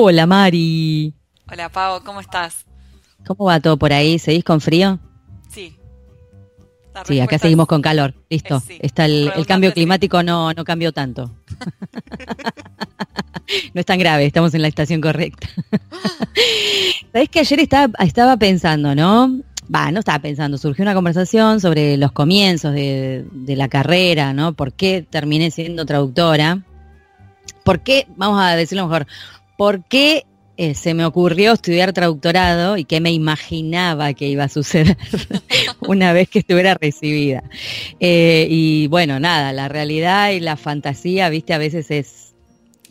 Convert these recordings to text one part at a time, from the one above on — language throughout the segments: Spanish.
Hola Mari. Hola Pau, ¿cómo estás? ¿Cómo va todo por ahí? ¿Seguís con frío? Sí. sí, acá seguimos con calor. Listo. Está el, cambio climático no, no cambió tanto. no es tan grave, estamos en la estación correcta. Sabés que ayer estaba, estaba pensando, ¿no? Va, no estaba pensando, surgió una conversación sobre los comienzos de, de la carrera, ¿no? ¿Por qué terminé siendo traductora? ¿Por qué, vamos a decirlo mejor, por qué eh, se me ocurrió estudiar traductorado y qué me imaginaba que iba a suceder una vez que estuviera recibida? Eh, y bueno, nada, la realidad y la fantasía, viste, a veces es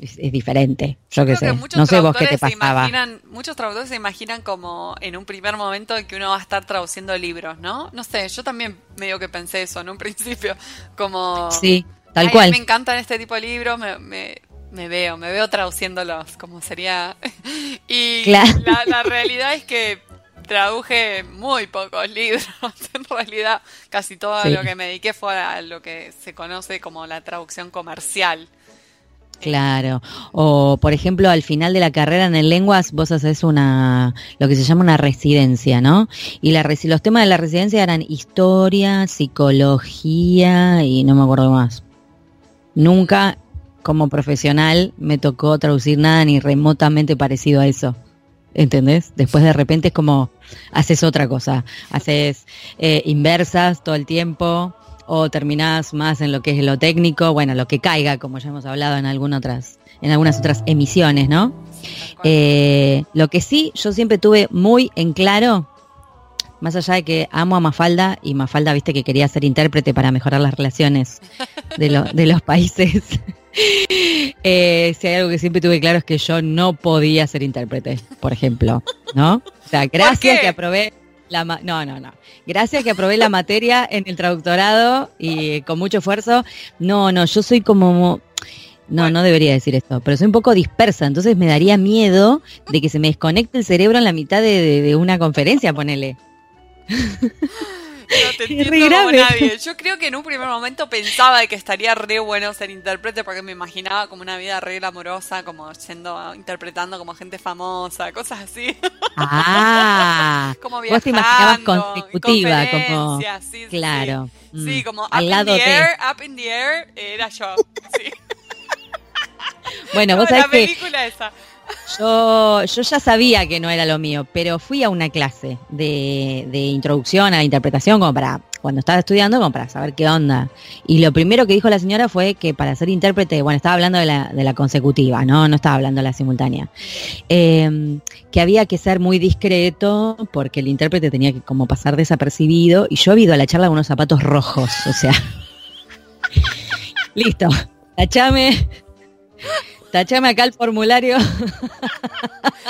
es, diferente. Yo qué sé. no sé vos qué te pasaba. muchos traductores se imaginan como en un primer momento en que uno va a estar traduciendo libros, ¿no? No sé, yo también medio que pensé eso en un principio. Como. Sí, tal cual. Me encantan este tipo de libros, me, me veo, me veo traduciéndolos, como sería. y la, realidad es que traduje muy pocos libros. en realidad, casi todo lo que me dediqué fue a lo que se conoce como la traducción comercial. Claro. O, por ejemplo, al final de la carrera en lenguas, vos haces una, lo que se llama una residencia, ¿no? Y la, los temas de la residencia eran historia, psicología y no me acuerdo más. Nunca como profesional me tocó traducir nada ni remotamente parecido a eso. ¿Entendés? Después de repente es como haces otra cosa, haces eh, inversas todo el tiempo o terminás más en lo que es lo técnico, bueno, lo que caiga, como ya hemos hablado en, algunas otras, en algunas otras emisiones, ¿no? Eh, lo que sí, yo siempre tuve muy en claro, más allá de que amo a Mafalda, y Mafalda, viste que quería ser intérprete para mejorar las relaciones de, de los países Eh, si hay algo que siempre tuve claro es que yo no podía ser intérprete, por ejemplo, ¿no? O sea, gracias que aprobé la no, no, no. Gracias que aprobé la materia en el traductorado y con mucho esfuerzo. No, no, yo soy como no, no debería decir esto, pero soy un poco dispersa, entonces me daría miedo de que se me desconecte el cerebro en la mitad de, de una conferencia, ponele. No te entiendo como nadie. Yo creo que en un primer momento pensaba que estaría re bueno ser intérprete porque me imaginaba como una vida re amorosa, como yendo interpretando como gente famosa, cosas así. Ah, como vos te imaginabas consecutiva, como sí, claro. Sí, mm, como up in the air, up in the air, era yo. Sí. Bueno, vos sabés la película esa. Yo, yo ya sabía que no era lo mío, pero fui a una clase de, de, introducción a la interpretación como para, cuando estaba estudiando, como para saber qué onda. Y lo primero que dijo la señora fue que para ser intérprete, bueno, estaba hablando de la, de la consecutiva, ¿no? No estaba hablando de la simultánea. Em, que había que ser muy discreto porque el intérprete tenía que como pasar desapercibido. Y yo he ido a la charla con unos zapatos rojos, o sea. Listo. Tachame Tachame acá el formulario.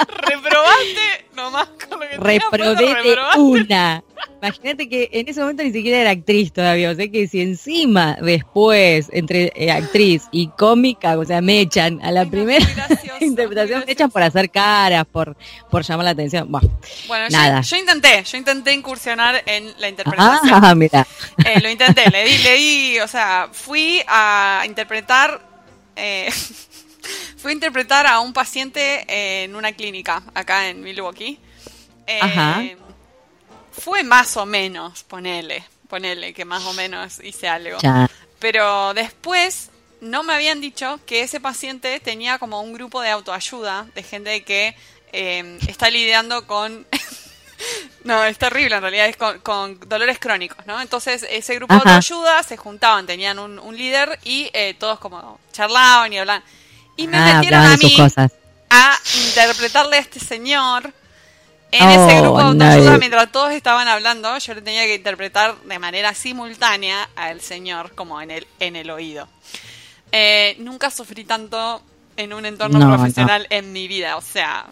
Reprobaste nomás con lo que Reprobé una. Imagínate que en ese momento ni siquiera era actriz todavía. O sea que si encima después, entre eh, actriz y cómica, o sea, me echan a la primera interpretación, me echan por hacer caras, por, por llamar la atención. Bueno, nada. Yo, intenté, yo intenté incursionar en la interpretación. Ah, mira. Eh, lo intenté, le di, le di, o sea, fui a interpretar. Eh, Fui a interpretar a un paciente en una clínica acá en Milwaukee. Eh, fue más o menos, ponele, ponele que más o menos hice algo. Pero después no me habían dicho que ese paciente tenía como un grupo de autoayuda, de gente que eh, está lidiando con... no, es terrible en realidad, es con, dolores crónicos, ¿no? Entonces ese grupo de autoayuda se juntaban, tenían un, líder y eh, todos como charlaban y hablaban. Y me ah, metieron a mí a interpretarle a este señor en ese oh, grupo de autoayuda mientras todos estaban hablando. Yo le tenía que interpretar de manera simultánea al señor como en el, en el oído. Eh, nunca sufrí tanto en un entorno profesional en mi vida. O sea,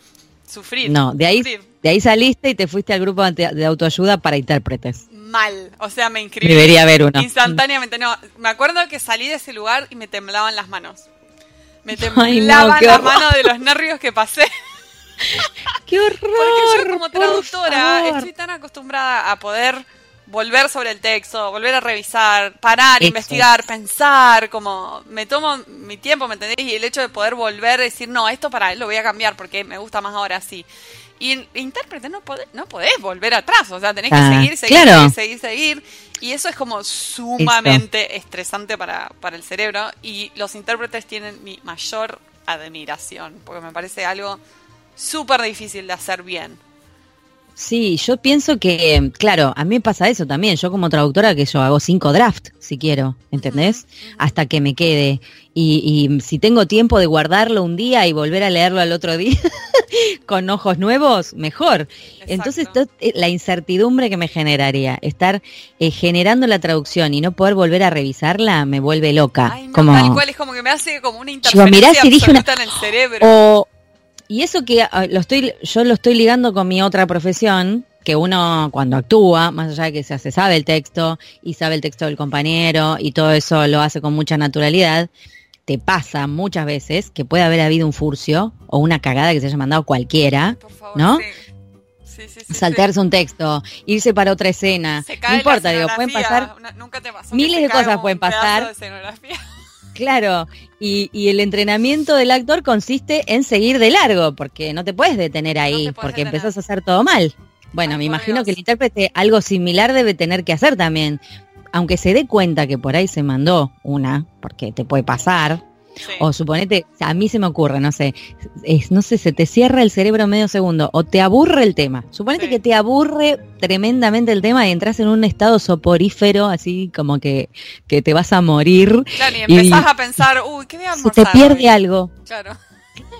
sufrir. No, de ahí, de ahí saliste y te fuiste al grupo de autoayuda para intérpretes. Mal, o sea, me inscribí. Debería haber uno. Instantáneamente, no. Me acuerdo que salí de ese lugar y me temblaban las manos. Me temblaban las manos de los nervios que pasé. ¡Qué horror! Porque yo como traductora estoy tan acostumbrada a poder volver sobre el texto, volver a revisar, parar, investigar, pensar, como me tomo mi tiempo, ¿me entendés? Y el hecho de poder volver a decir, no, esto para él lo voy a cambiar porque me gusta más ahora así. Y intérprete no podés, no podés volver atrás, o sea, tenés que ah, seguir, seguir, seguir, seguir, Y eso es como sumamente estresante para, para el cerebro. Y los intérpretes tienen mi mayor admiración, porque me parece algo súper difícil de hacer bien. Sí, yo pienso que, claro, a mí me pasa eso también. Yo como traductora que yo hago cinco drafts, si quiero, ¿entendés? Hasta que me quede. Y, y, si tengo tiempo de guardarlo un día y volver a leerlo al otro día con ojos nuevos, mejor. Entonces, eh, la incertidumbre que me generaría, estar eh, generando la traducción y no poder volver a revisarla, me vuelve loca. como, tal cual, es como que me hace como una interferencia en el cerebro. O, y eso que ah, lo estoy, yo lo estoy ligando con mi otra profesión, que uno cuando actúa, más allá de que se, sabe el texto y sabe el texto del compañero y todo eso lo hace con mucha naturalidad, te pasa muchas veces que puede haber habido un furcio o una cagada que se haya mandado cualquiera, ¿no? Saltearse un texto, irse para otra escena, no importa, digo, pueden pasar miles de cosas pueden pasar. Claro, y, el entrenamiento del actor consiste en seguir de largo, porque no te puedes detener ahí, porque empezás a hacer todo mal. Bueno, me imagino que el intérprete algo similar debe tener que hacer también, aunque se dé cuenta que por ahí se mandó una, porque te puede pasar, o suponete, a mí se me ocurre, no sé, es, no sé, se te cierra el cerebro medio segundo o te aburre el tema. Suponete que te aburre tremendamente el tema y entras en un estado soporífero, así como que, que te vas a morir. Claro, y empezás a pensar, uy, ¿qué voy a almorzar Se te pierde algo. Claro.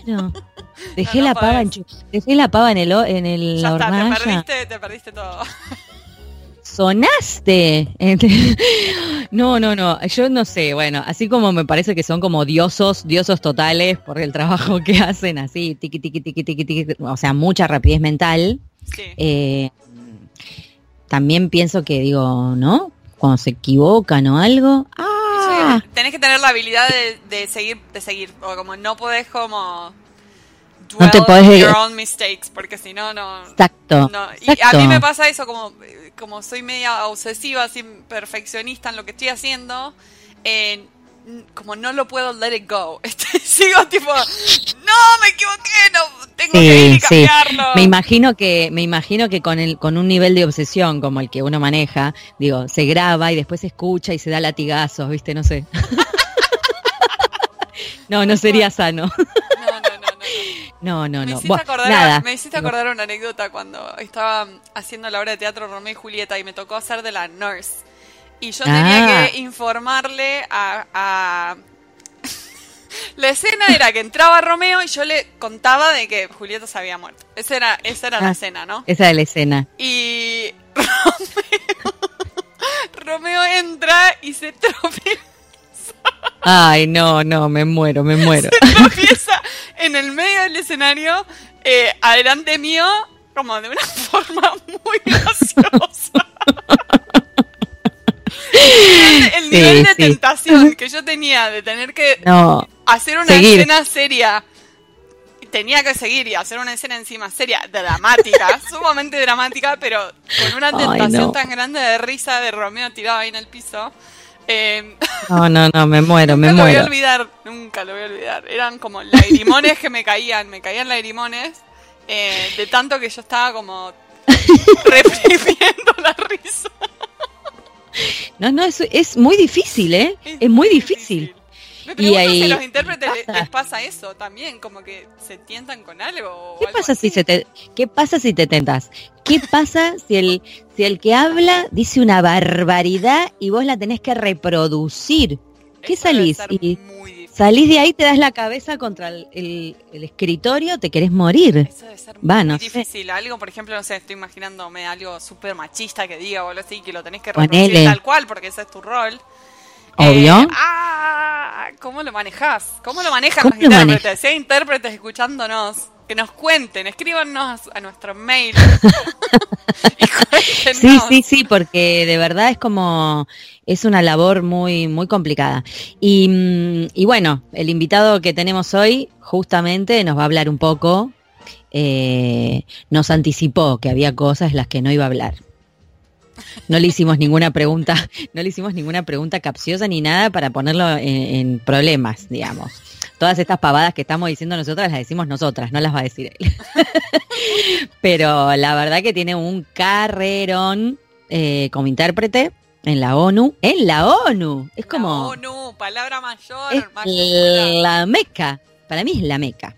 Claro. Dejé la pava en, dejé la pava en el en el ya está, te perdiste, te perdiste todo sonaste. No, no, no, yo no sé, bueno, así como me parece que son como diosos, diosos totales por el trabajo que hacen, así, tiqui, tiqui, tiqui, tiqui, tiqui o sea, mucha rapidez mental. Eh, también pienso que digo, ¿no? Cuando se equivocan o algo, ¡ah! tenés que tener la habilidad de, seguir, de seguir, o como no podés como no te podés your own mistakes porque si no no exacto, y a mí me pasa eso como como soy media obsesiva, así perfeccionista en lo que estoy haciendo, como no lo puedo let it go. Este, sigo tipo, no, me equivoqué, no, tengo que ir y cambiarlo. Me imagino que, me imagino que con el, con un nivel de obsesión como el que uno maneja, digo, se graba y después se escucha y se da latigazos, viste, no sé. no, no sería sano. No, no, no. Me hiciste, acordar, me hiciste acordar una anécdota cuando estaba haciendo la obra de teatro Romeo y Julieta y me tocó hacer de la nurse. Y yo tenía ah. que informarle a, la escena era que entraba Romeo y yo le contaba de que Julieta se había muerto. Esa era, esa era la ah, escena, ¿no? Esa era la escena. Y Romeo, Romeo entra y se tropieza. Ay, no, no, me muero, me muero. Se tropieza en el medio del escenario, eh, adelante mío, como de una forma muy graciosa. el, nivel de tentación que yo tenía de tener que hacer una escena seria. Tenía que seguir y hacer una escena encima seria, dramática, sumamente dramática, pero con una tentación tan grande de risa de Romeo tirado ahí en el piso, eh, no, no, no, me muero, me muero. Nunca lo voy a olvidar, nunca lo voy a olvidar. Eran como lagrimones que me caían, me caían lagrimones eh, de tanto que yo estaba como reprimiendo la risa. No, no, es, es muy difícil, ¿eh? Es, muy difícil. Me pregunto y ahí, si a los intérpretes les, pasa eso también, como que se tientan con algo. ¿Qué pasa si se te, qué pasa si te tentas? ¿Qué pasa si el, si el que habla dice una barbaridad y vos la tenés que reproducir? ¿Qué salís? Y salís de ahí, te das la cabeza contra el, escritorio, te querés morir. Eso debe ser muy difícil. Algo, por ejemplo, no sé, estoy imaginándome algo súper machista que diga o algo así, que lo tenés que reproducir tal cual, porque ese es tu rol. Obvio. Eh, ah, ¿Cómo lo manejas? ¿Cómo lo manejan los intérpretes? Si hay intérpretes escuchándonos, que nos cuenten, escríbanos a nuestro mail. sí, sí, sí, porque de verdad es como es una labor muy muy complicada. Y, mm, y bueno, el invitado que tenemos hoy justamente nos va a hablar un poco. Eh, nos anticipó que había cosas las que no iba a hablar. No le hicimos ninguna pregunta, no le hicimos ninguna pregunta capciosa ni nada para ponerlo en, problemas, digamos. Todas estas pavadas que estamos diciendo nosotras las decimos nosotras, no las va a decir él. Pero la verdad que tiene un carrerón eh, como intérprete en la ONU. En la ONU. Es como. La ONU, palabra mayor. la meca. Para mí es la meca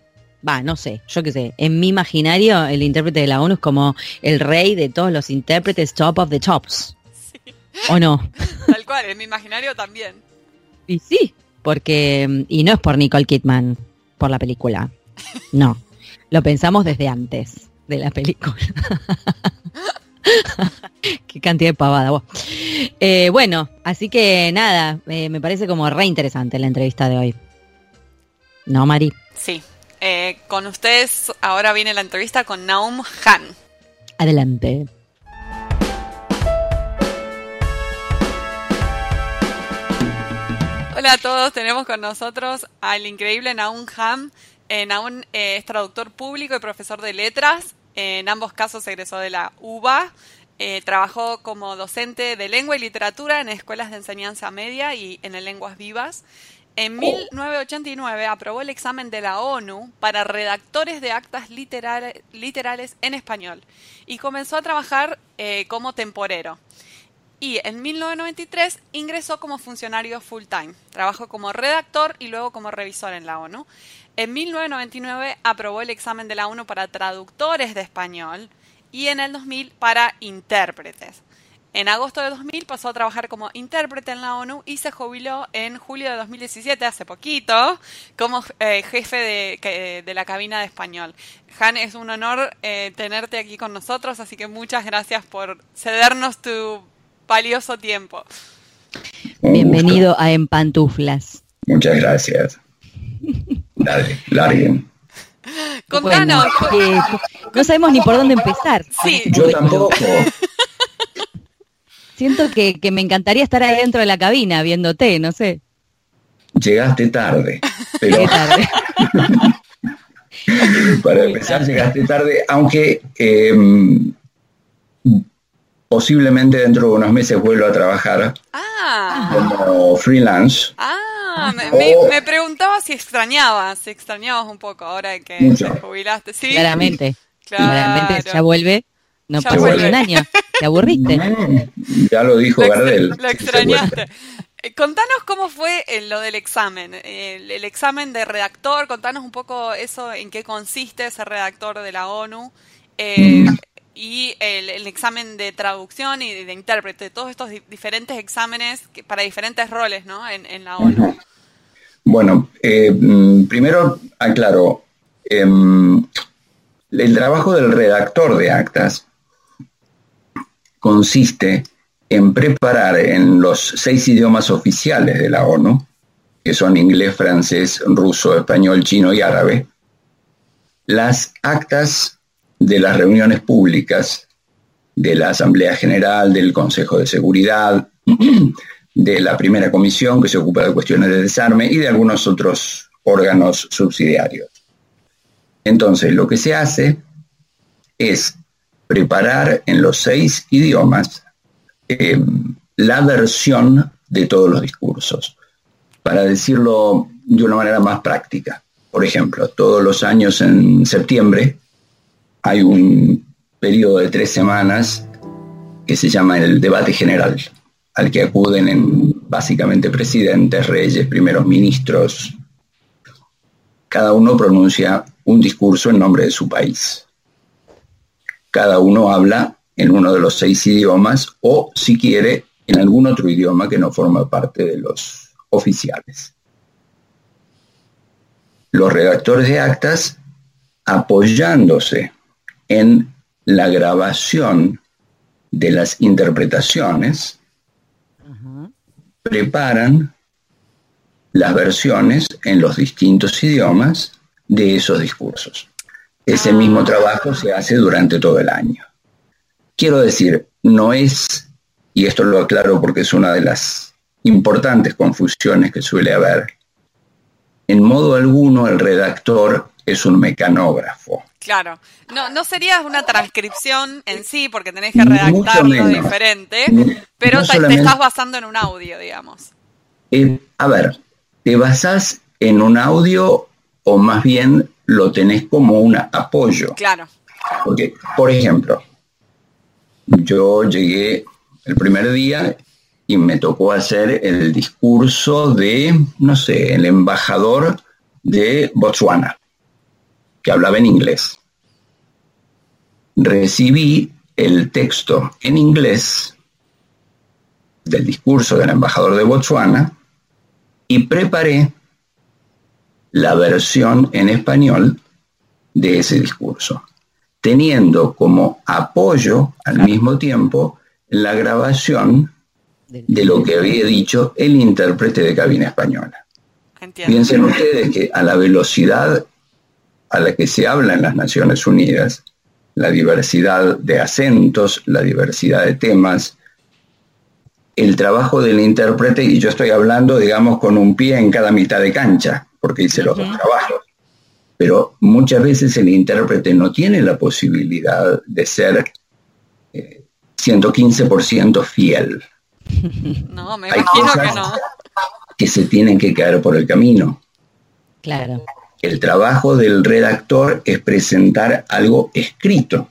va, no sé, yo qué sé, en mi imaginario el intérprete de la ONU es como el rey de todos los intérpretes top of the tops. Sí. ¿O no? Tal cual, en mi imaginario también. Y sí, porque, y no es por Nicole Kidman, por la película, no, lo pensamos desde antes de la película. Qué cantidad de pavada vos. Eh, bueno, así que nada, eh, me parece como re interesante la entrevista de hoy. ¿No, Mari? Sí, eh, con ustedes ahora viene la entrevista con Naum Han. Adelante. Hola a todos, tenemos con nosotros al increíble Naum Han. Eh, Naum eh, es traductor público y profesor de letras. En ambos casos egresó de la UBA. trabajó como docente de lengua y literatura en escuelas de enseñanza media y en lenguas vivas. En 1989 aprobó el examen de la ONU para redactores de actas literales en español y comenzó a trabajar eh, como temporero. Y en 1993 ingresó como funcionario full time. Trabajó como redactor y luego como revisor en la ONU. En 1999 aprobó el examen de la ONU para traductores de español y en el 2000 para intérpretes. En agosto de 2000 pasó a trabajar como intérprete en la ONU y se jubiló en julio de 2017, hace poquito, como eh, jefe de, la cabina de español. Han, es un honor eh, tenerte aquí con nosotros, así que muchas gracias por cedernos tu valioso tiempo. Bienvenido a En Pantuflas. Muchas gracias. Dale, larguen. Contanos. no sabemos ni por dónde empezar. Sí. Yo tampoco. Siento que, me encantaría estar ahí dentro de la cabina viéndote, no sé. Llegaste tarde. Pero... tarde. Para empezar, llegaste tarde, aunque em, posiblemente dentro de unos meses vuelvo a trabajar ah. como freelance. Ah, me, preguntaba si extrañabas, si extrañabas un poco ahora que te jubilaste. ¿Sí? Claramente. Claramente ya vuelve. No pasó un año. ¿Te aburriste? ya lo dijo Gardel. Lo extrañaste. Eh, contanos cómo fue eh, lo del examen, el, examen de redactor, contanos un poco eso, en qué consiste ese redactor de la ONU eh, y el, examen de traducción y de, intérprete, todos estos diferentes exámenes para diferentes roles ¿no? en, la ONU. Bueno, mm, primero aclaro, em, el trabajo del redactor de actas consiste en preparar en los seis idiomas oficiales de la ONU, que son inglés, francés, ruso, español, chino y árabe, las actas de las reuniones públicas de la Asamblea General, del Consejo de Seguridad, de la primera comisión que se ocupa de cuestiones de desarme y de algunos otros órganos subsidiarios. Entonces, lo que se hace es preparar en los seis idiomas eh, la versión de todos los discursos. Para decirlo de una manera más práctica, por ejemplo, todos los años en septiembre hay un periodo de tres semanas que se llama el debate general, al que acuden en, básicamente presidentes, reyes, primeros ministros. Cada uno pronuncia un discurso en nombre de su país cada uno habla en uno de los seis idiomas o, si quiere, en algún otro idioma que no forma parte de los oficiales. Los redactores de actas, apoyándose en la grabación de las interpretaciones, preparan las versiones en los distintos idiomas de esos discursos. Ese mismo trabajo se hace durante todo el año. Quiero decir, no es, y esto lo aclaro porque es una de las importantes confusiones que suele haber, en modo alguno el redactor es un mecanógrafo. Claro. No, no sería una transcripción en sí, porque tenés que redactarlo diferente, pero te, estás basando en un audio, digamos. Eh, a ver, ¿te basás en un audio o más bien lo tenés como un apoyo? Claro. Porque, por ejemplo, yo llegué el primer día y me tocó hacer el discurso de, no sé, el embajador de Botswana que hablaba en inglés. Recibí el texto en inglés del discurso del embajador de Botswana y preparé la versión en español de ese discurso, teniendo como apoyo al mismo tiempo la grabación de lo que había dicho el intérprete de cabina española. Piensen ustedes que a la velocidad a la que se habla en las Naciones Unidas, la diversidad de acentos, la diversidad de temas, el trabajo del intérprete, y yo estoy hablando, digamos, con un pie en cada mitad de cancha, porque hice los dos trabajos. Pero muchas veces el intérprete no tiene la posibilidad de ser 115% eh, fiel. No, me imagino que no. Que se tienen que caer por el camino. Claro. El trabajo del redactor es presentar algo escrito,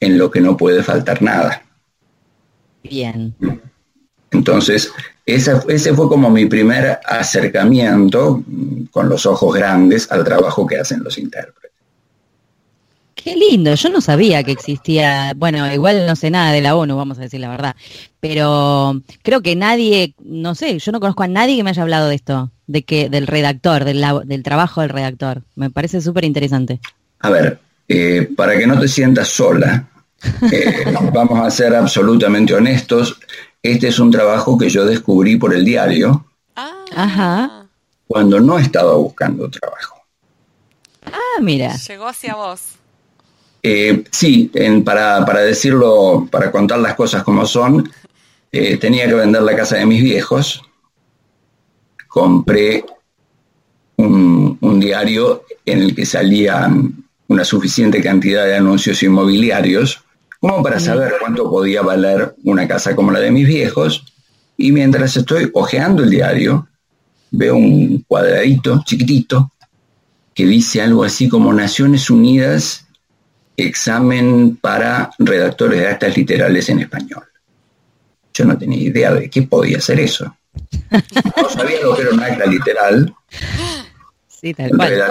en lo que no puede faltar nada. Bien. Entonces, ese fue como mi primer acercamiento con los ojos grandes al trabajo que hacen los intérpretes. Qué lindo, yo no sabía que existía, bueno, igual no sé nada de la ONU, vamos a decir la verdad, pero creo que nadie, no sé, yo no conozco a nadie que me haya hablado de esto, de que del redactor, del, del trabajo del redactor. Me parece súper interesante. A ver, eh, para que no te sientas sola, eh, vamos a ser absolutamente honestos, este es un trabajo que yo descubrí por el diario. Ajá. Cuando no estaba buscando trabajo. Ah, mira. Llegó hacia vos. Eh, sí, para, decirlo, para contar las cosas como son, eh, tenía que vender la casa de mis viejos. Compré un, diario en el que salían una suficiente cantidad de anuncios inmobiliarios como para saber cuánto podía valer una casa como la de mis viejos. Y mientras estoy hojeando el diario, veo un cuadradito chiquitito que dice algo así como Naciones Unidas examen para redactores de actas literales en español. Yo no tenía idea de qué podía ser eso. No sabía lo que era un acta literal. Sí, tal cual.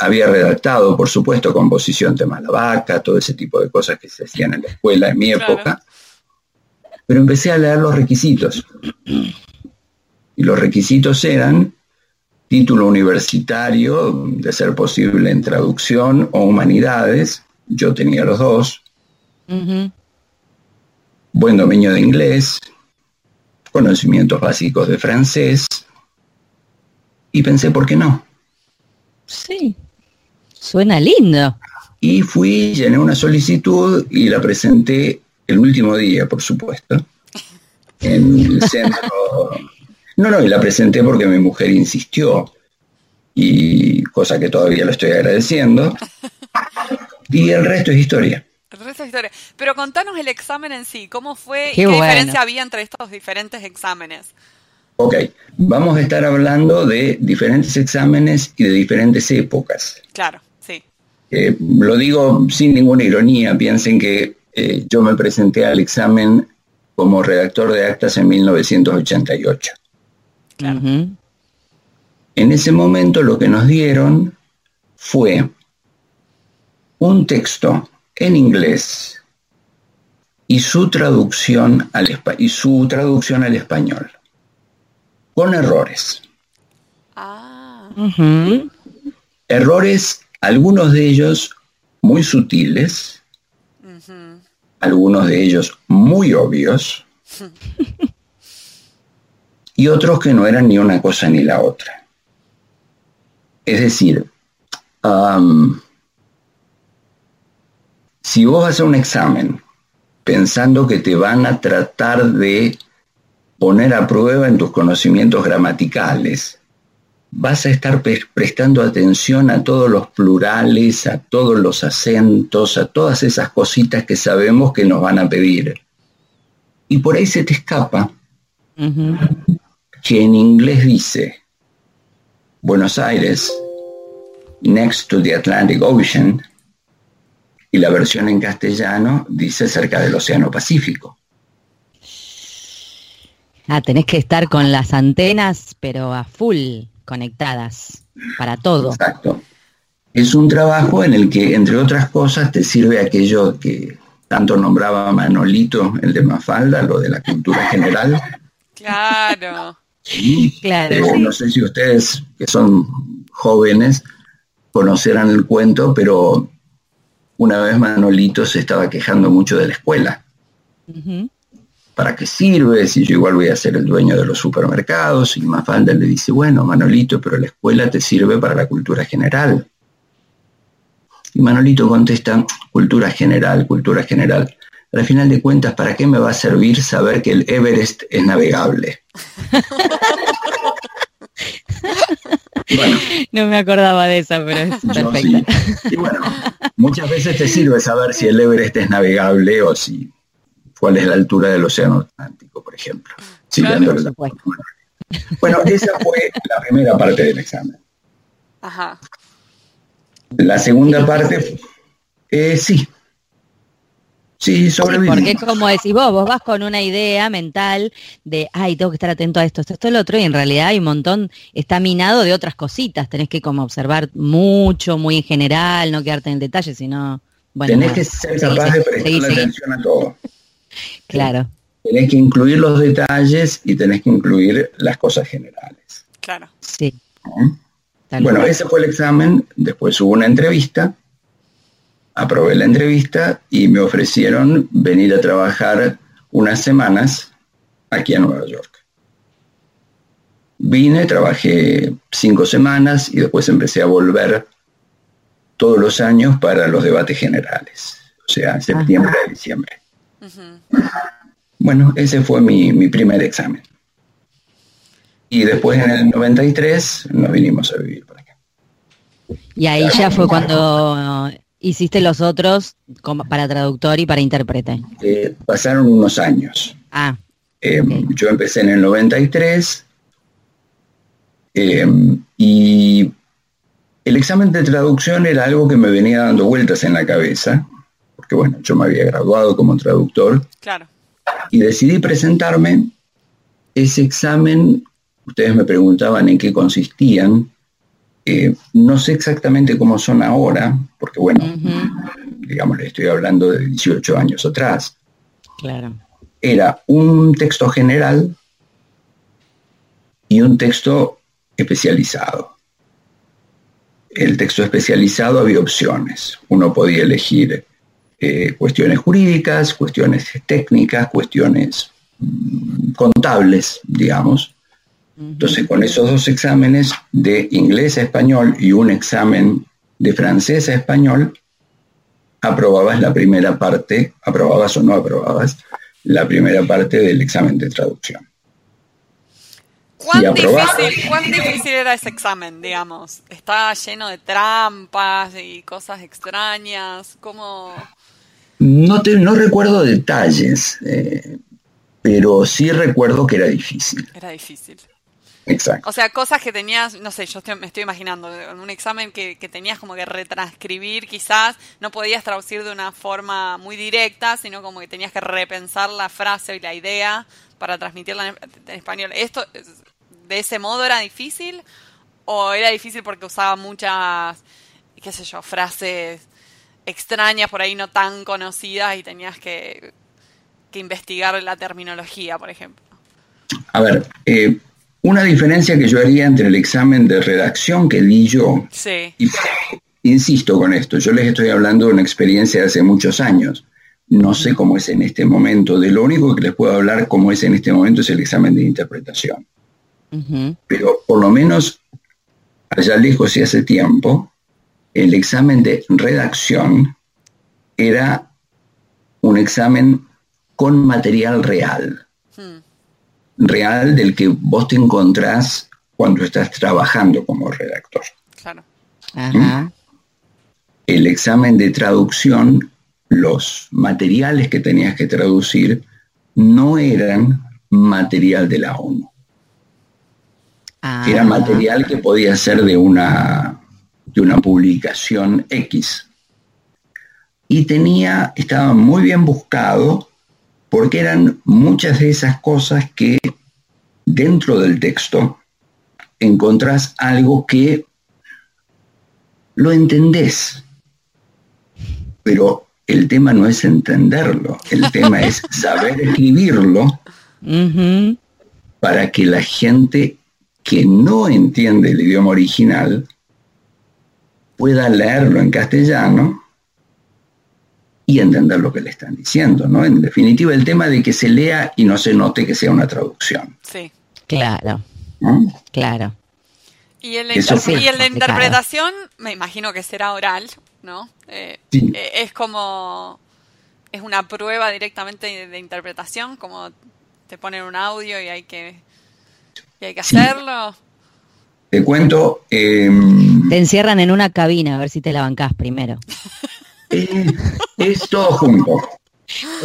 había redactado, por supuesto, composición tema la vaca, todo ese tipo de cosas que se hacían en la escuela en mi época. Pero empecé a leer los requisitos. Y los requisitos eran título universitario, de ser posible en traducción o humanidades, yo tenía los dos. Buen dominio de inglés, conocimientos básicos de francés. Y pensé, ¿por qué no? Sí, suena lindo. Y fui, llené una solicitud y la presenté el último día, por supuesto, en el centro. No, no, y la presenté porque mi mujer insistió, y cosa que todavía lo estoy agradeciendo. Y el resto es historia. Resto historia. Pero contanos el examen en sí, ¿cómo fue y qué diferencia había entre estos diferentes exámenes? Ok, vamos a estar hablando de diferentes exámenes y de diferentes épocas. Claro, sí. Eh, lo digo sin ninguna ironía, piensen que eh, yo me presenté al examen como redactor de actas en 1988. Claro. En ese momento lo que nos dieron fue un texto en inglés y su traducción al, y su traducción al español, con errores. Ah. Errores, algunos de ellos muy sutiles, algunos de ellos muy obvios, y otros que no eran ni una cosa ni la otra. Es decir, si vos haces un examen pensando que te van a tratar de poner a prueba en tus conocimientos gramaticales, vas a estar prestando atención a todos los plurales, a todos los acentos, a todas esas cositas que sabemos que nos van a pedir. Y por ahí se te escapa que en inglés dice Buenos Aires, next to the Atlantic Ocean, y la versión en castellano dice cerca del Océano Pacífico. Ah, tenés que estar con las antenas, pero a full conectadas para todo. Exacto. Es un trabajo en el que, entre otras cosas, te sirve aquello que tanto nombraba Manolito, el de Mafalda, lo de la cultura general. Claro. claro. Eh, no sé si ustedes, que son jóvenes, conocerán el cuento, pero una vez Manolito se estaba quejando mucho de la escuela. ¿para qué sirve? Si yo igual voy a ser el dueño de los supermercados. Y Mafalda le dice, bueno, Manolito, pero la escuela te sirve para la cultura general. Y Manolito contesta, cultura general, cultura general. Al final de cuentas, ¿para qué me va a servir saber que el Everest es navegable? no me acordaba de esa, pero es perfecta. Y bueno, muchas veces te sirve saber si el Everest es navegable o si cuál es la altura del Océano Atlántico, por ejemplo. bueno, esa fue la primera parte del examen. Ajá. La segunda parte, eh, sí. Sí, sobrevivimos. porque como decís vos, vos vas con una idea mental de, ay, tengo que estar atento a esto, esto, esto, lo otro, y en realidad hay un montón, está minado de otras cositas, tenés que como observar mucho, muy en general, no quedarte en el detalle, sino... Bueno, tenés que ser capaz de prestar atención a todo. Claro. Tenés que incluir los detalles y tenés que incluir las cosas generales. Claro. Sí. Bueno, ese fue el examen, después hubo una entrevista, aprobé la entrevista y me ofrecieron venir a trabajar unas semanas aquí a Nueva York. Vine, trabajé cinco semanas y después empecé a volver todos los años para los debates generales, o sea, septiembre a diciembre. Bueno, ese fue mi, primer examen. Y después en el 93 nos vinimos a vivir por acá. Y ahí ya fue cuando hiciste los otros para traductor y para intérprete. Eh, pasaron unos años. Ah. Em, yo empecé en el 93 em, y el examen de traducción era algo que me venía dando vueltas en la cabeza porque bueno, yo me había graduado como traductor. Claro. Y decidí presentarme. Ese examen, ustedes me preguntaban en qué consistían. Eh, no sé exactamente cómo son ahora, porque bueno, digamos, le estoy hablando de 18 años atrás. Claro. Era un texto general y un texto especializado. El texto especializado había opciones. Uno podía elegir eh, cuestiones jurídicas, cuestiones técnicas, cuestiones mm, contables, digamos. Entonces, con esos dos exámenes de inglés a español y un examen de francés a español, aprobabas la primera parte, aprobabas o no aprobabas, la primera parte del examen de traducción. ¿Cuán, difícil, ¿Cuán difícil era ese examen, digamos? ¿Estaba lleno de trampas y cosas extrañas? ¿Cómo...? No, te, no recuerdo detalles, eh, pero sí recuerdo que era difícil. Era difícil. Exacto. O sea, cosas que tenías, no sé, yo me estoy imaginando, en un examen que, tenías como que retranscribir, quizás no podías traducir de una forma muy directa, sino como que tenías que repensar la frase y la idea para transmitirla en, en español. ¿Esto de ese modo era difícil? ¿O era difícil porque usaba muchas, qué sé yo, frases extrañas, por ahí no tan conocidas y tenías que, investigar la terminología, por ejemplo. A ver, eh, una diferencia que yo haría entre el examen de redacción que di yo, sí. insisto con esto, yo les estoy hablando de una experiencia de hace muchos años, no sé cómo es en este momento, de lo único que les puedo hablar cómo es en este momento es el examen de interpretación. Pero por lo menos allá lejos y hace tiempo, el examen de redacción era un examen con material real. Hmm. Real del que vos te encontrás cuando estás trabajando como redactor. Claro. ¿Mm? El examen de traducción, los materiales que tenías que traducir no eran material de la ONU. Era ah. material que podía ser de una, de una publicación X. Y tenía, estaba muy bien buscado porque eran muchas de esas cosas que dentro del texto encontrás algo que lo entendés, pero el tema no es entenderlo, el tema es saber escribirlo para que la gente que no entiende el idioma original pueda leerlo en castellano y entender lo que le están diciendo, ¿no? En definitiva, el tema de que se lea y no se note que sea una traducción. Sí. Claro. Claro. Y el, de interpretación, me imagino que será oral, ¿no? Eh, eh, es como, es una prueba directamente de, interpretación, como te ponen un audio y hay que, hay que hacerlo. Te cuento. Em, te encierran en una cabina a ver si te la bancás primero. Eh, es todo junto.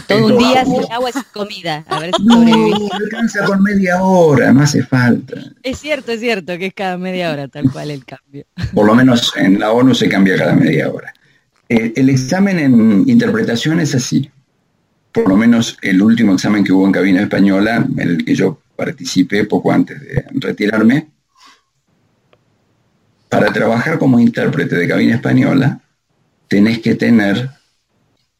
todo un día sin agua sin comida. A ver si no, alcanza con media hora, no hace falta. Es cierto, es cierto que es cada media hora tal cual el cambio. Por lo menos en la ONU se cambia cada media hora. Eh, el examen en interpretación es así. Por lo menos el último examen que hubo en cabina española, en el que yo participé poco antes de retirarme, para trabajar como intérprete de cabina española, tenés que tener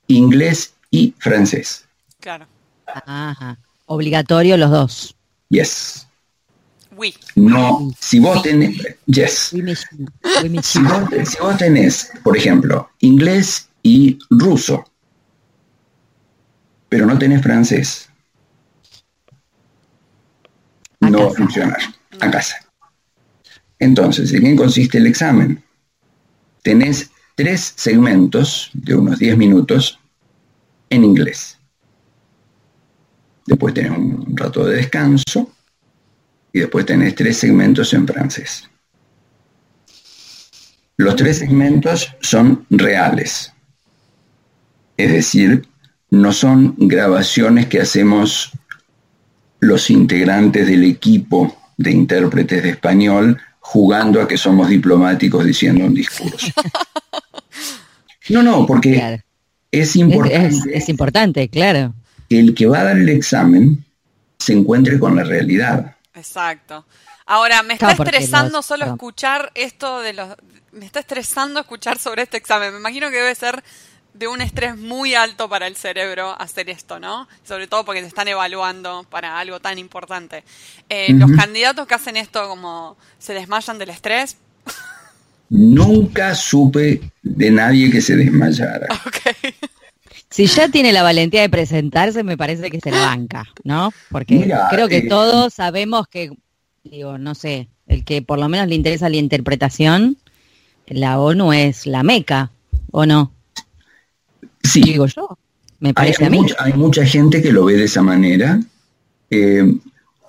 inglés y francés. Claro. Ajá. Obligatorio los dos. Yes. No, si vos tenés, yes. Si vos, tenés, por ejemplo, inglés y ruso, pero no tenés francés, no va a funcionar a casa. Entonces, ¿en qué consiste el examen? Tenés tres segmentos de unos 10 minutos en inglés. Después tenés un rato de descanso y después tenés tres segmentos en francés. Los tres segmentos son reales, es decir, no son grabaciones que hacemos los integrantes del equipo de intérpretes de español jugando a que somos diplomáticos diciendo un discurso. No, no, porque es importante. Es, importante, claro. Que el que va a dar el examen se encuentre con la realidad. Exacto. Ahora, me está estresando solo escuchar esto de los... Me está estresando escuchar sobre este examen. Me imagino que debe ser de un estrés muy alto para el cerebro hacer esto, ¿no? Sobre todo porque te están evaluando para algo tan importante. Eh, los candidatos que hacen esto como se desmayan del estrés. Nunca supe de nadie que se desmayara. Si ya tiene la valentía de presentarse, me parece que se la banca, ¿no? Porque creo que eh, todos sabemos que, digo, no sé, el que por lo menos le interesa la interpretación, la ONU es la meca, ¿o no? Sí. Digo yo. Me parece hay, a mí. Mucha, hay mucha gente que lo ve de esa manera. Eh,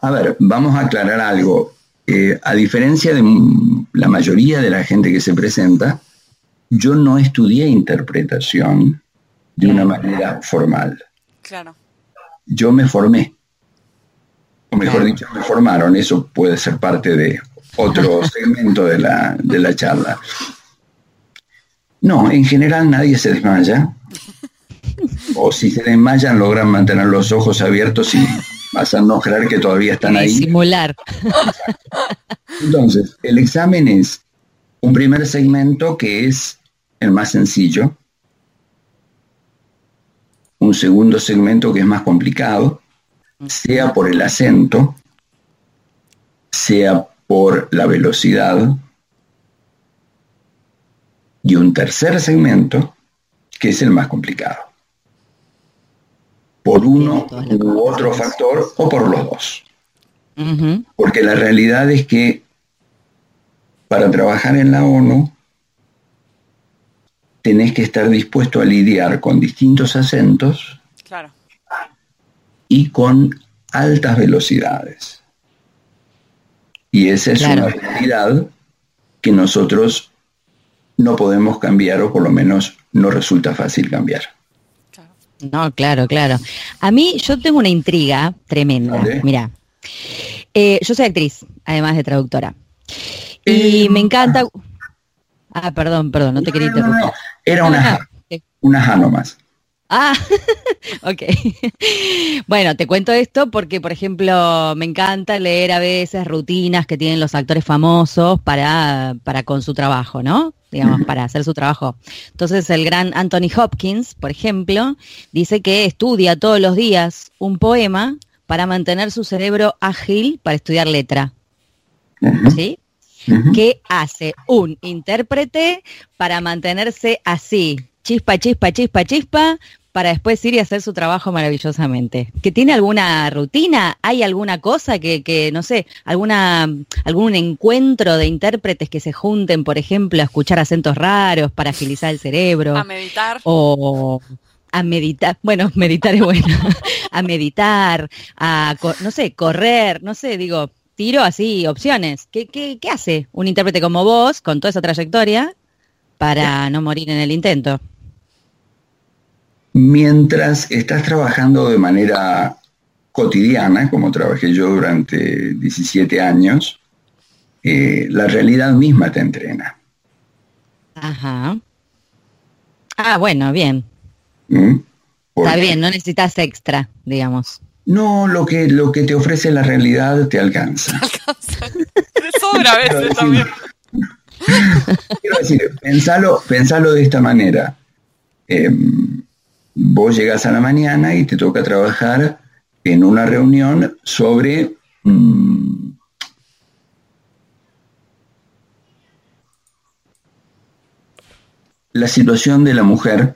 a ver, vamos a aclarar algo. Eh, a diferencia de la mayoría de la gente que se presenta, yo no estudié interpretación de una manera formal. Claro. Yo me formé. O mejor dicho, me formaron. Eso puede ser parte de otro segmento de la, de la charla. No, en general nadie se desmaya. O si se desmayan, logran mantener los ojos abiertos y vas a no creer que todavía están ahí. Simular. Entonces, el examen es un primer segmento que es el más sencillo, un segundo segmento que es más complicado, sea por el acento, sea por la velocidad, y un tercer segmento que es el más complicado por uno u otro factor o por los dos. Porque la realidad es que para trabajar en la ONU tenés que estar dispuesto a lidiar con distintos acentos y con altas velocidades. Y esa es una realidad que nosotros no podemos cambiar o por lo menos no resulta fácil cambiar. No, claro, claro. A mí yo tengo una intriga tremenda. Mira, eh, yo soy actriz, además de traductora. Y eh, me encanta... Ah, perdón, perdón, no te quería interrumpir. Era una, ah, una nomás. Ah, ok. Bueno, te cuento esto porque, por ejemplo, me encanta leer a veces rutinas que tienen los actores famosos para, para con su trabajo, ¿no? Digamos, para hacer su trabajo. Entonces, el gran Anthony Hopkins, por ejemplo, dice que estudia todos los días un poema para mantener su cerebro ágil para estudiar letra. ¿Sí? ¿Qué hace un intérprete para mantenerse así, chispa, chispa, chispa, chispa, para después ir y hacer su trabajo maravillosamente. ¿Que tiene alguna rutina? ¿Hay alguna cosa que, que, no sé, alguna, algún encuentro de intérpretes que se junten, por ejemplo, a escuchar acentos raros para agilizar el cerebro? A meditar. O a meditar, bueno, meditar es bueno, a meditar, a, no sé, correr, no sé, digo, tiro así opciones. ¿Qué, qué, qué hace un intérprete como vos, con toda esa trayectoria, para no morir en el intento? Mientras estás trabajando de manera cotidiana, como trabajé yo durante 17 años, eh, la realidad misma te entrena. Ajá. Ah, bueno, bien. ¿Mm? Está bien, no necesitas extra, digamos. No, lo que, lo que te ofrece la realidad te alcanza. alcanza. sobra a veces también. Quiero decir, pensalo, pensalo de esta manera. Em, vos llegas a la mañana y te toca trabajar en una reunión sobre mm, la situación de la mujer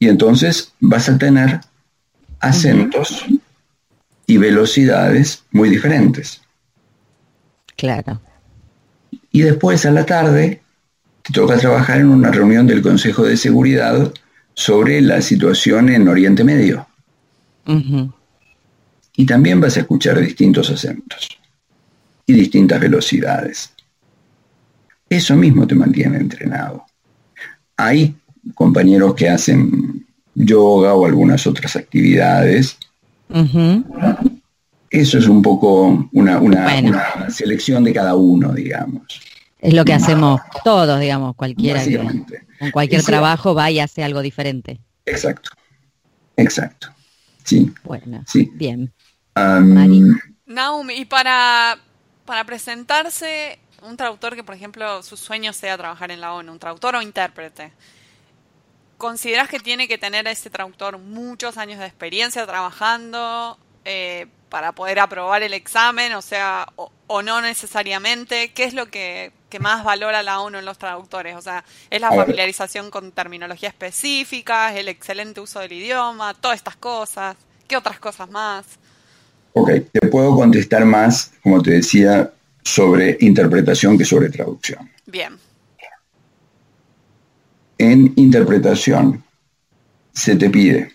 y entonces vas a tener acentos y velocidades muy diferentes. Claro. Y después a la tarde te toca trabajar en una reunión del Consejo de Seguridad sobre la situación en Oriente Medio. Y también vas a escuchar distintos acentos y distintas velocidades. Eso mismo te mantiene entrenado. Hay compañeros que hacen yoga o algunas otras actividades. Eso es un poco una, una, selección de cada uno, digamos. Es lo que hacemos todos, digamos, cualquiera. con cualquier trabajo va y hace algo diferente. Exacto, exacto. Sí. Bueno, sí. bien. Naum, y para, para presentarse un traductor que, por ejemplo, su sueño sea trabajar en la ONU, un traductor o intérprete, ¿consideras que tiene que tener ese traductor muchos años de experiencia trabajando eh, para poder aprobar el examen? O sea, o no necesariamente. ¿Qué es lo que que más valora la ONU en los traductores? O sea, ¿es la familiarización con terminología específica, el excelente uso del idioma, todas estas cosas? ¿Qué otras cosas más? Ok, te puedo contestar más, como te decía, sobre interpretación que sobre traducción. Bien. En interpretación se te pide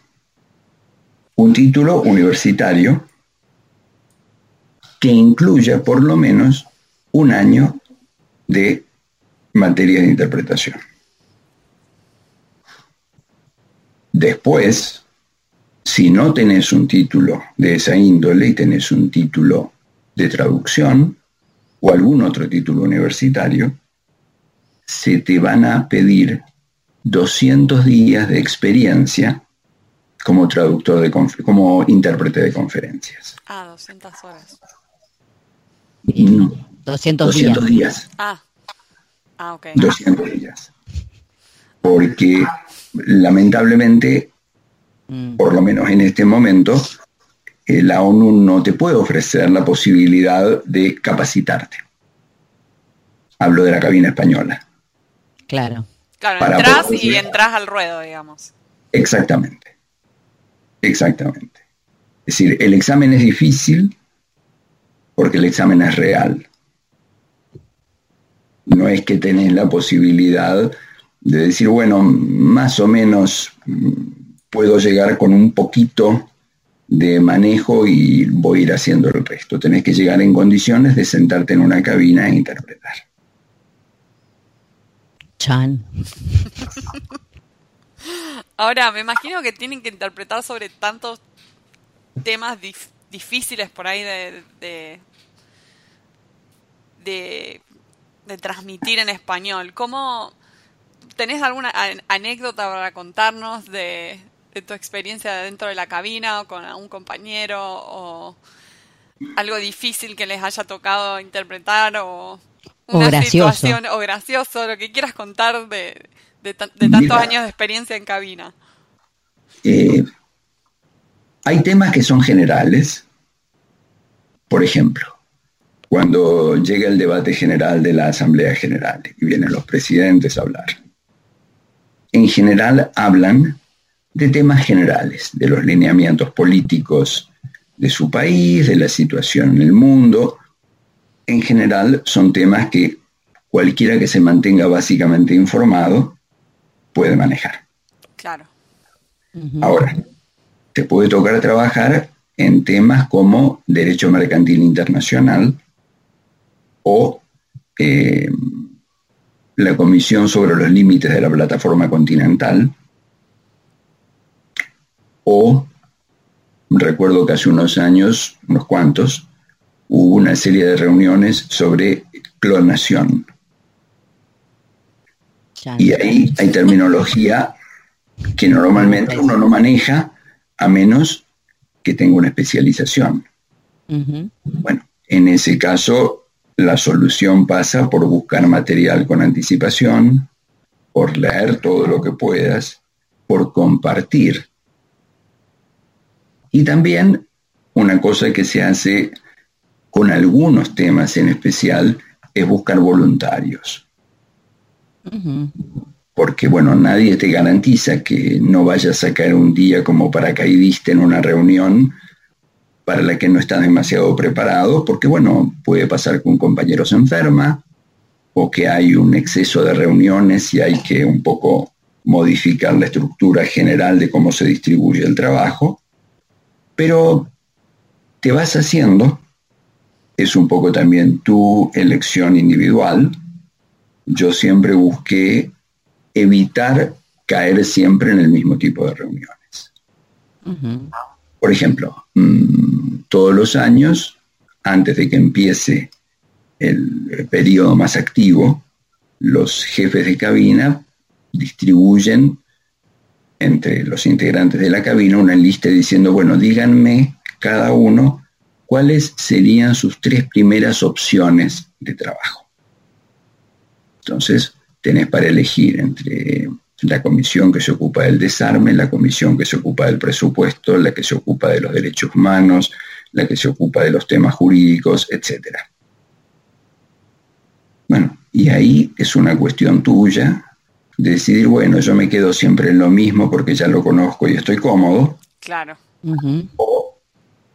un título universitario que incluya por lo menos un año de materia de interpretación. Después, si no tenés un título de esa índole y tenés un título de traducción o algún otro título universitario, se te van a pedir 200 días de experiencia como traductor de como intérprete de conferencias. Ah, 200 horas. No, 200, días. Ah. ah, ok. 200 días. Porque lamentablemente, mm. por lo menos en este momento, eh, la ONU no te puede ofrecer la posibilidad de capacitarte. Hablo de la cabina española. Claro. Claro, entras y entras al ruedo, digamos. Exactamente. Exactamente. Es decir, el examen es difícil porque el examen es real. No es que tenés la posibilidad de decir, bueno, más o menos mm, puedo llegar con un poquito de manejo y voy a ir haciendo el resto. Tenés que llegar en condiciones de sentarte en una cabina e interpretar. Chan. Ahora, me imagino que tienen que interpretar sobre tantos temas difíciles por ahí de, de, de, transmitir en español. ¿Cómo tenés alguna anécdota para contarnos de, de tu experiencia dentro de la cabina o con algún compañero o algo difícil que les haya tocado interpretar o una gracioso. situación o gracioso, lo que quieras contar de, de, tantos años de experiencia en cabina. Eh, hay temas que son generales. Por ejemplo, cuando llega el debate general de la Asamblea General y vienen los presidentes a hablar. En general hablan de temas generales, de los lineamientos políticos de su país, de la situación en el mundo. En general son temas que cualquiera que se mantenga básicamente informado puede manejar. Claro. Ahora, te puede tocar trabajar en temas como derecho mercantil internacional o eh, la Comisión sobre los Límites de la Plataforma Continental, o recuerdo que hace unos años, unos cuantos, hubo una serie de reuniones sobre clonación. Y ahí hay terminología que normalmente uno no maneja a menos que tenga una especialización. Bueno, en ese caso la solución pasa por buscar material con anticipación, por leer todo lo que puedas, por compartir y también una cosa que se hace con algunos temas en especial es buscar voluntarios. Porque, bueno, nadie te garantiza que no vayas a caer un día como paracaidista en una reunión para la que no estás demasiado preparado, porque, bueno, puede pasar que un compañero se enferma o que hay un exceso de reuniones y hay que un poco modificar la estructura general de cómo se distribuye el trabajo pero te vas haciendo, es un poco también tu elección individual. Yo siempre busqué evitar caer siempre en el mismo tipo de reuniones. Por ejemplo, mm, todos los años, antes de que empiece el periodo más activo, los jefes de cabina distribuyen entre los integrantes de la cabina una lista diciendo, bueno, díganme cada uno cuáles serían sus tres primeras opciones de trabajo. Entonces, tenés para elegir entre la comisión que se ocupa del desarme, la comisión que se ocupa del presupuesto, la que se ocupa de los derechos humanos, la que se ocupa de los temas jurídicos, etc. Bueno, y ahí es una cuestión tuya decidir, bueno, yo me quedo siempre en lo mismo porque ya lo conozco y estoy cómodo. Claro. O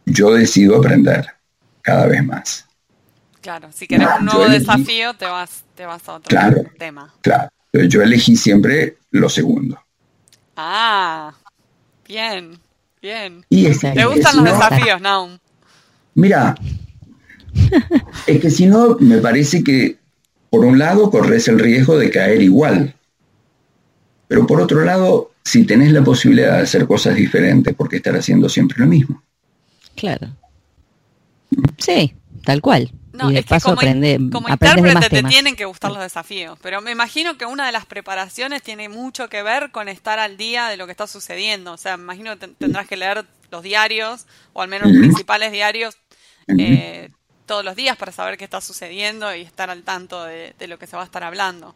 yo decido aprender cada vez más. Claro, si quieres un nuevo desafío, te vas, te vas a otro tema. Claro, yo elegí siempre lo segundo. Ah, bien, bien. ¿Te gustan los desafíos, Naum? Mira, es que si no, me parece que, por un lado, corres el riesgo de caer igual. Pero por otro lado, si tenés la posibilidad de hacer cosas diferentes, ¿por qué estar haciendo siempre lo mismo? Claro. Sí, tal cual. Y de paso como, aprende, como intérprete te tienen que gustar los desafíos, pero me imagino que una de las preparaciones tiene mucho que ver con estar al día de lo que está sucediendo. O sea, me imagino que tendrás que leer los diarios, o al menos los principales diarios, eh, todos los días para saber qué está sucediendo y estar al tanto de, de lo que se va a estar hablando.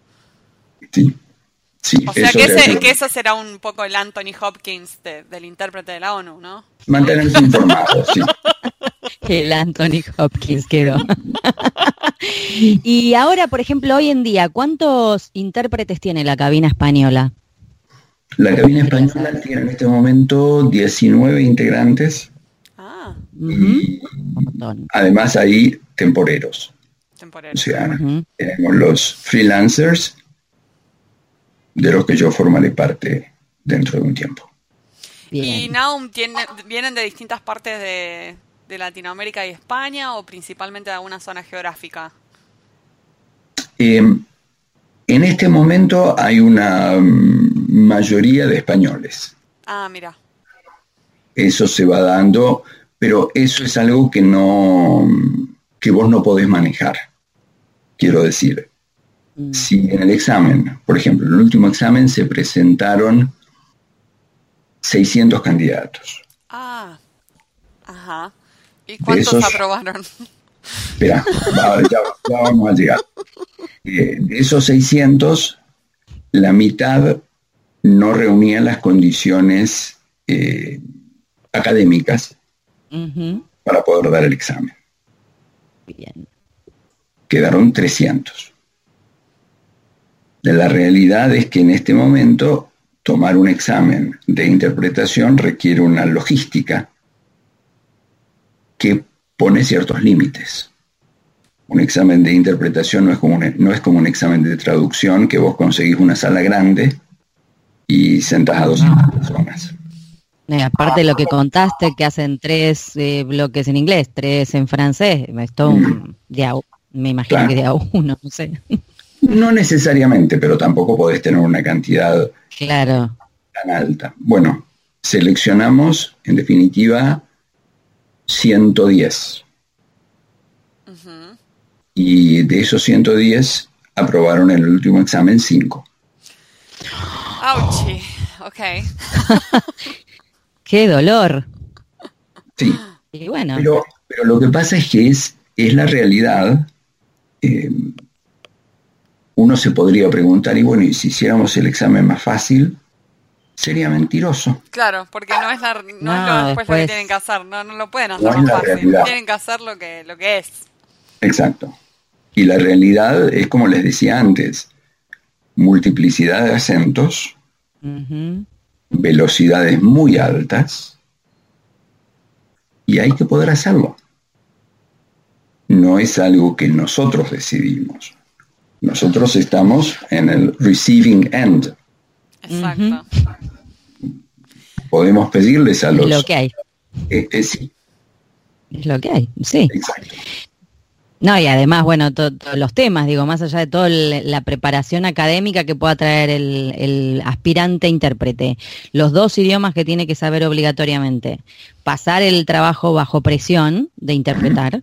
Sí, o sea que, eso será un poco el Anthony Hopkins del intérprete de la ONU, ¿no? Mantenerse informados, sí. El Anthony Hopkins quedó. y ahora, por ejemplo, hoy en día, ¿cuántos intérpretes tiene la cabina española? La cabina española tiene en este momento 19 integrantes. Ah. además hay temporeros. Temporeros. O sea, tenemos los freelancers de los que yo formaré parte dentro de un tiempo. ¿Y Naum vienen de distintas partes de, Latinoamérica y España o principalmente de alguna zona geográfica? Em, en este momento hay una mm, mayoría de españoles. Ah, mira. Eso se va dando, pero eso es algo que no que vos no podés manejar. Quiero decir, mm. si en el examen, por ejemplo, en el último examen se presentaron 600 candidatos. Ah, ajá. ¿Y cuántos aprobaron? Espera, ya, vamos a llegar. Eh, de esos 600, la mitad no reunían las condiciones eh, académicas para poder dar el examen. Bien. Quedaron 300. De la realidad es que en este momento tomar un examen de interpretación requiere una logística que pone ciertos límites. Un examen de interpretación no es, como un, no es como un examen de traducción que vos conseguís una sala grande y sentás a 200 personas. Eh, aparte de lo que contaste, que hacen tres eh, bloques en inglés, tres en francés, mm. me imagino que de a uno, no sé. No necesariamente, pero tampoco podés tener una cantidad claro. tan alta. Bueno, seleccionamos, en definitiva, 110. Y de esos 110 aprobaron en el último examen 5. Auchi, ok. Qué dolor. Sí. Y bueno. Pero, pero, lo que pasa es que es, es la realidad. Eh, uno se podría preguntar, y bueno, y si hiciéramos el examen más fácil, sería mentiroso. Claro, porque no es, la, no, lo, después, lo que tienen que hacer, no, no lo pueden hacer más fácil, tienen que hacer lo que, lo que es. Exacto. Y la realidad es como les decía antes, multiplicidad de acentos, velocidades muy altas y hay que poder hacerlo. No es algo que nosotros decidimos. Nosotros estamos en el receiving end. Exacto. Podemos pedirles a los... Lo que hay. Sí. Es lo que hay, sí. Exacto. No, y además, bueno, todos los temas, digo, más allá de toda la preparación académica que pueda traer el, aspirante intérprete, los dos idiomas que tiene que saber obligatoriamente, pasar el trabajo bajo presión de interpretar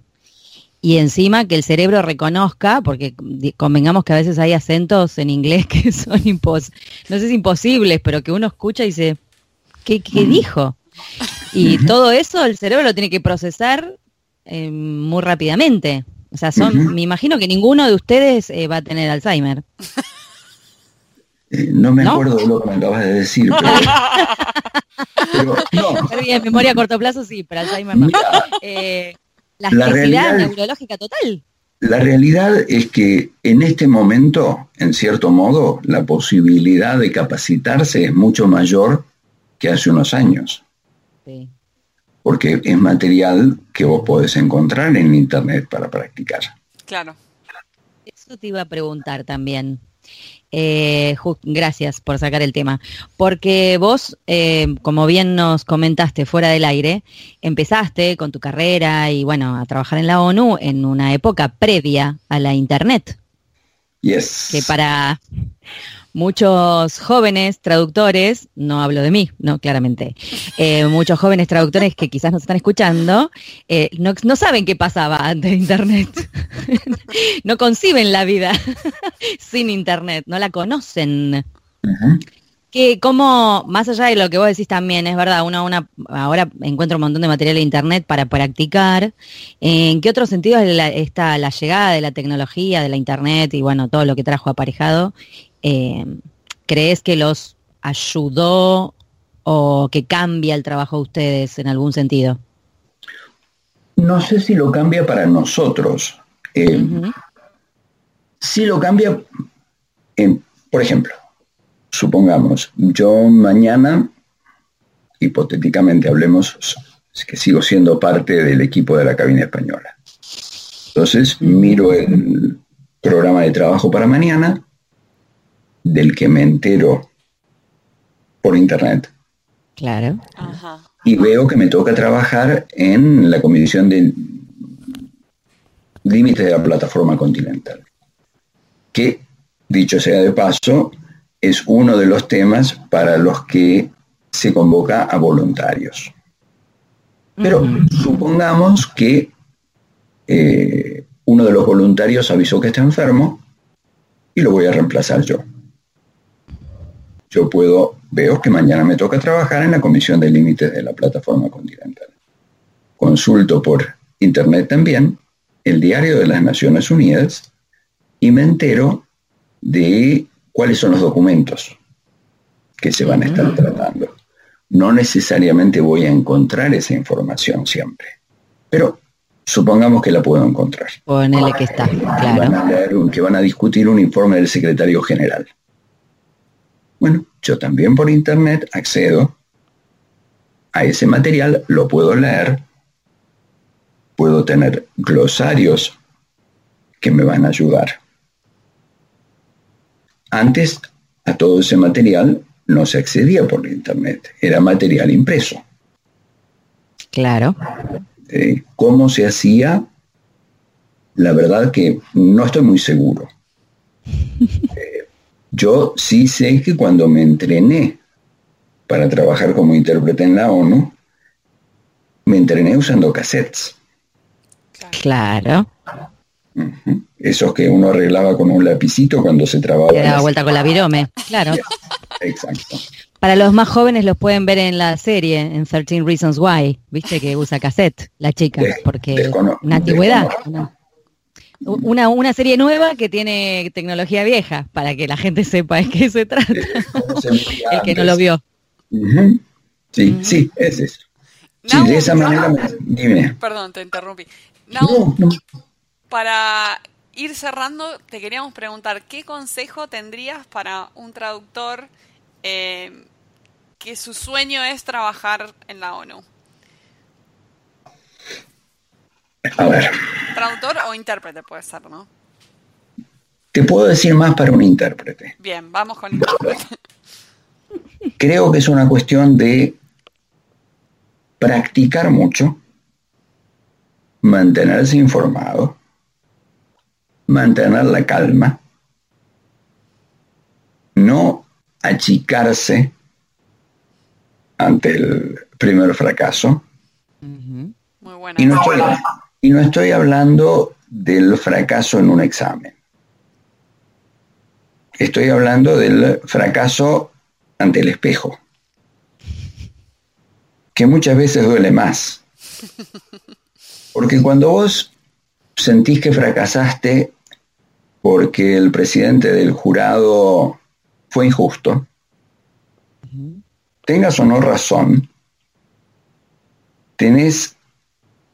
y encima que el cerebro reconozca, porque convengamos que a veces hay acentos en inglés que son impos no sé si imposibles, pero que uno escucha y dice, ¿qué, qué dijo? Y todo eso el cerebro lo tiene que procesar eh, muy rápidamente. O sea, son, me imagino que ninguno de ustedes eh, va a tener Alzheimer. Eh, no me acuerdo de lo que me acabas de decir. Pero, no. memoria a corto plazo sí, pero Alzheimer no. Eh, la, realidad neurológica total. La realidad es que en este momento, en cierto modo, la posibilidad de capacitarse es mucho mayor que hace unos años. Sí porque es material que vos podés encontrar en internet para practicar. Claro. Eso te iba a preguntar también. Eh, gracias por sacar el tema, porque vos, eh, como bien nos comentaste fuera del aire, empezaste con tu carrera y bueno, a trabajar en la ONU en una época previa a la Internet. Yes. Que para muchos jóvenes traductores, no hablo de mí, no, claramente, eh, muchos jóvenes traductores que quizás nos están escuchando, eh, no, saben qué pasaba antes de Internet, no conciben la vida sin Internet, no la conocen. Que como, más allá de lo que vos decís también, es verdad, uno una, ahora encuentra un montón de material en internet para practicar. ¿En qué otros sentidos está la llegada de la tecnología, de la internet y bueno, todo lo que trajo aparejado? Eh, ¿crees que los ayudó o que cambia el trabajo de ustedes en algún sentido? No sé si lo cambia para nosotros. Eh, Si lo cambia, por ejemplo, supongamos, yo mañana, hipotéticamente hablemos, que sigo siendo parte del equipo de la cabina española. Entonces miro el programa de trabajo para mañana del que me entero por internet. Claro. y veo que me toca trabajar en la Comisión de Límites de la Plataforma Continental, que, dicho sea de paso, es uno de los temas para los que se convoca a voluntarios. Pero supongamos que eh, uno de los voluntarios avisó que está enfermo y lo voy a reemplazar yo. Yo puedo, veo que mañana me toca trabajar en la Comisión de Límites de la Plataforma Continental. Consulto por internet también el diario de las Naciones Unidas y me entero de cuáles son los documentos que se van a estar tratando. No necesariamente voy a encontrar esa información siempre, pero supongamos que la puedo encontrar. Ponele que está, claro. que van a discutir un informe del secretario general. Bueno, yo también por internet accedo a ese material, lo puedo leer, puedo tener glosarios que me van a ayudar. Antes a todo ese material no se accedía por internet, era material impreso. Claro. Eh, ¿Cómo se hacía? La verdad que no estoy muy seguro. Yo sí sé que cuando me entrené para trabajar como intérprete en la ONU, me entrené usando cassettes. Claro. Esos que uno arreglaba con un lapicito cuando se trababa. Y daba vuelta con la virome, claro. Exacto. Para los más jóvenes los pueden ver en la serie, en 13 Reasons Why, viste que usa cassette, la chica, porque una antigüedad. Una, una, serie nueva que tiene tecnología vieja, para que la gente sepa de qué se trata. El que no lo vio. Sí, sí, es eso. sí, de esa manera, dime. Perdón, te interrumpí. no, no. Para ir cerrando, te queríamos preguntar, ¿qué consejo tendrías para un traductor eh, que su sueño es trabajar en la ONU? A ver. Traductor o intérprete puede ser, ¿no? Te puedo decir más para un intérprete. Bien, vamos con intérprete. Creo que es una cuestión de practicar mucho, mantenerse informado, mantener la calma, no achicarse ante el primer fracaso. y, no estoy, y no estoy hablando del fracaso en un examen. Estoy hablando del fracaso ante el espejo, que muchas veces duele más. Porque cuando vos sentís que fracasaste porque el presidente del jurado fue injusto, tengas o no razón, tenés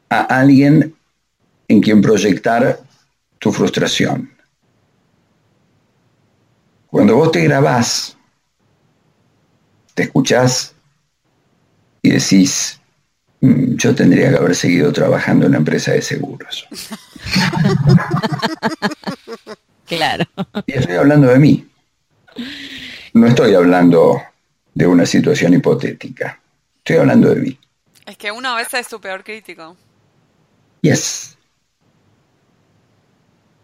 a alguien en quien proyectar tu frustración. Cuando vos te grabás, te escuchás y decís, mm, yo tendría que haber seguido trabajando en la empresa de seguros. Claro. Y estoy hablando de mí. No estoy hablando de una situación hipotética. Estoy hablando de mí. Es que uno a veces es su peor crítico. Yes.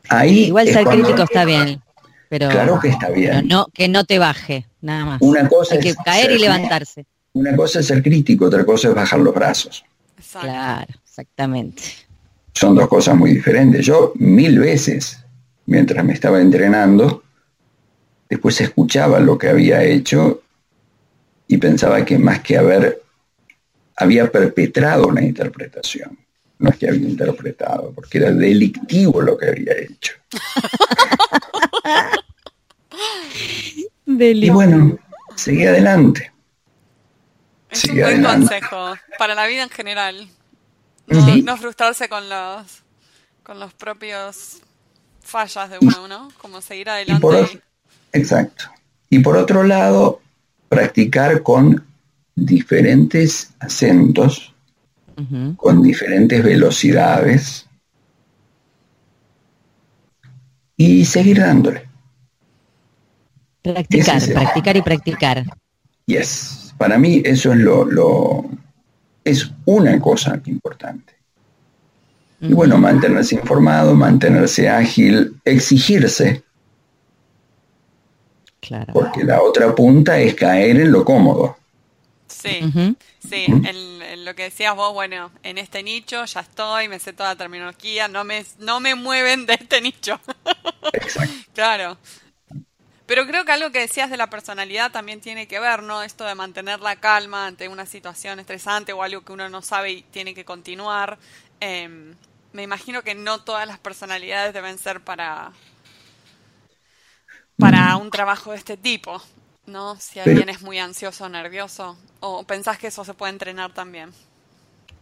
Ahí Igual ser crítico está bien. Pero claro que está bien. No, que no te baje, nada más. Una cosa Hay que caer y levantarse. Una cosa es ser crítico, otra cosa es bajar los brazos. Claro, exactamente. Son dos cosas muy diferentes. Yo mil veces mientras me estaba entrenando, después escuchaba lo que había hecho y pensaba que más que haber, había perpetrado una interpretación. No es que había interpretado, porque era delictivo lo que había hecho. y bueno, seguí adelante. Es un buen consejo para la vida en general. No, frustrarse con los, con los propios fallas de uno, ¿no? Como seguir adelante. exacto. Y por otro lado, practicar con diferentes acentos, con diferentes velocidades y seguir dándole. Practicar, practicar y practicar. Yes. para mí eso es lo, lo es una cosa importante. Y bueno, mantenerse informado, mantenerse ágil, exigirse. Claro. Porque la otra punta es caer en lo cómodo. Sí, sí, en, lo que decías vos, bueno, en este nicho ya estoy, me sé toda la terminología, no me, no me mueven de este nicho. Exacto. claro. Pero creo que algo que decías de la personalidad también tiene que ver, ¿no? Esto de mantener la calma ante una situación estresante o algo que uno no sabe y tiene que continuar. Em, me imagino que no todas las personalidades deben ser para, para un trabajo de este tipo, ¿no? Si alguien es muy ansioso o nervioso, o pensás que eso se puede entrenar también.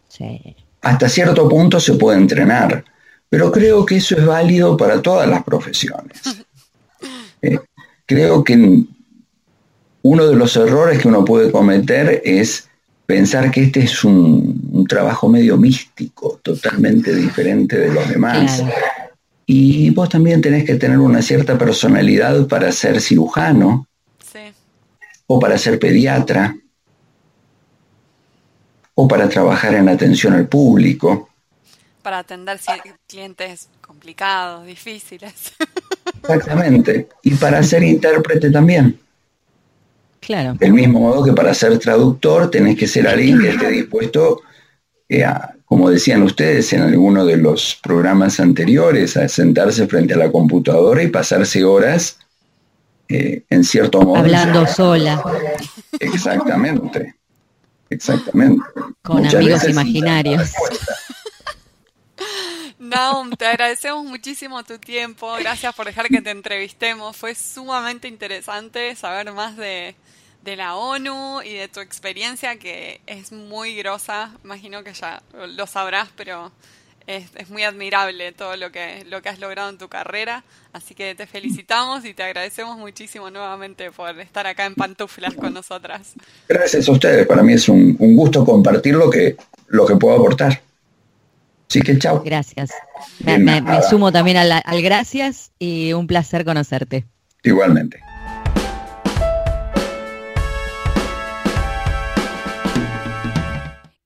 Sí. Hasta cierto punto se puede entrenar, pero creo que eso es válido para todas las profesiones. Eh, creo que uno de los errores que uno puede cometer es pensar que este es un, trabajo medio místico, totalmente diferente de los demás. Y vos también tenés que tener una cierta personalidad para ser cirujano o para ser pediatra o para trabajar en atención al público. Para atender clientes complicados, difíciles. Exactamente. Y para ser intérprete también. Claro. Del mismo modo que para ser traductor tenés que ser alguien que esté dispuesto eh, a, como decían ustedes en alguno de los programas anteriores, a sentarse frente a la computadora y pasarse horas eh, en cierto modo. Hablando sola. Exactamente. Exactamente. Con amigos imaginarios. Naum, te agradecemos muchísimo tu tiempo. Gracias por dejar que te entrevistemos. Fue sumamente interesante saber más de, la ONU y de tu experiencia, que es muy grosa. Imagino que ya lo sabrás, pero es, muy admirable todo lo que, lo que has logrado en tu carrera. Así que te felicitamos y te agradecemos muchísimo nuevamente por estar acá en Pantuflas con nosotras. Gracias a ustedes. Para mí es un, gusto compartir lo que, lo que puedo aportar. Así que chao. Gracias. Me, sumo también al, al gracias y un placer conocerte. Igualmente.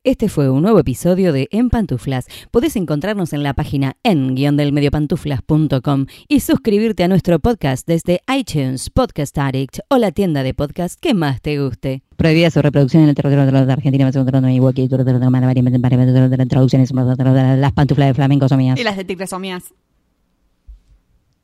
Este fue un nuevo episodio de En Pantuflas. Podés encontrarnos en la página en-pantuflas.com y suscribirte a nuestro podcast desde iTunes, Podcast Addict o la tienda de podcast que más te guste. Prohibida su reproducción en el territorio de Argentina, las pantuflas de flamenco son mías. Y las de tigre son mías.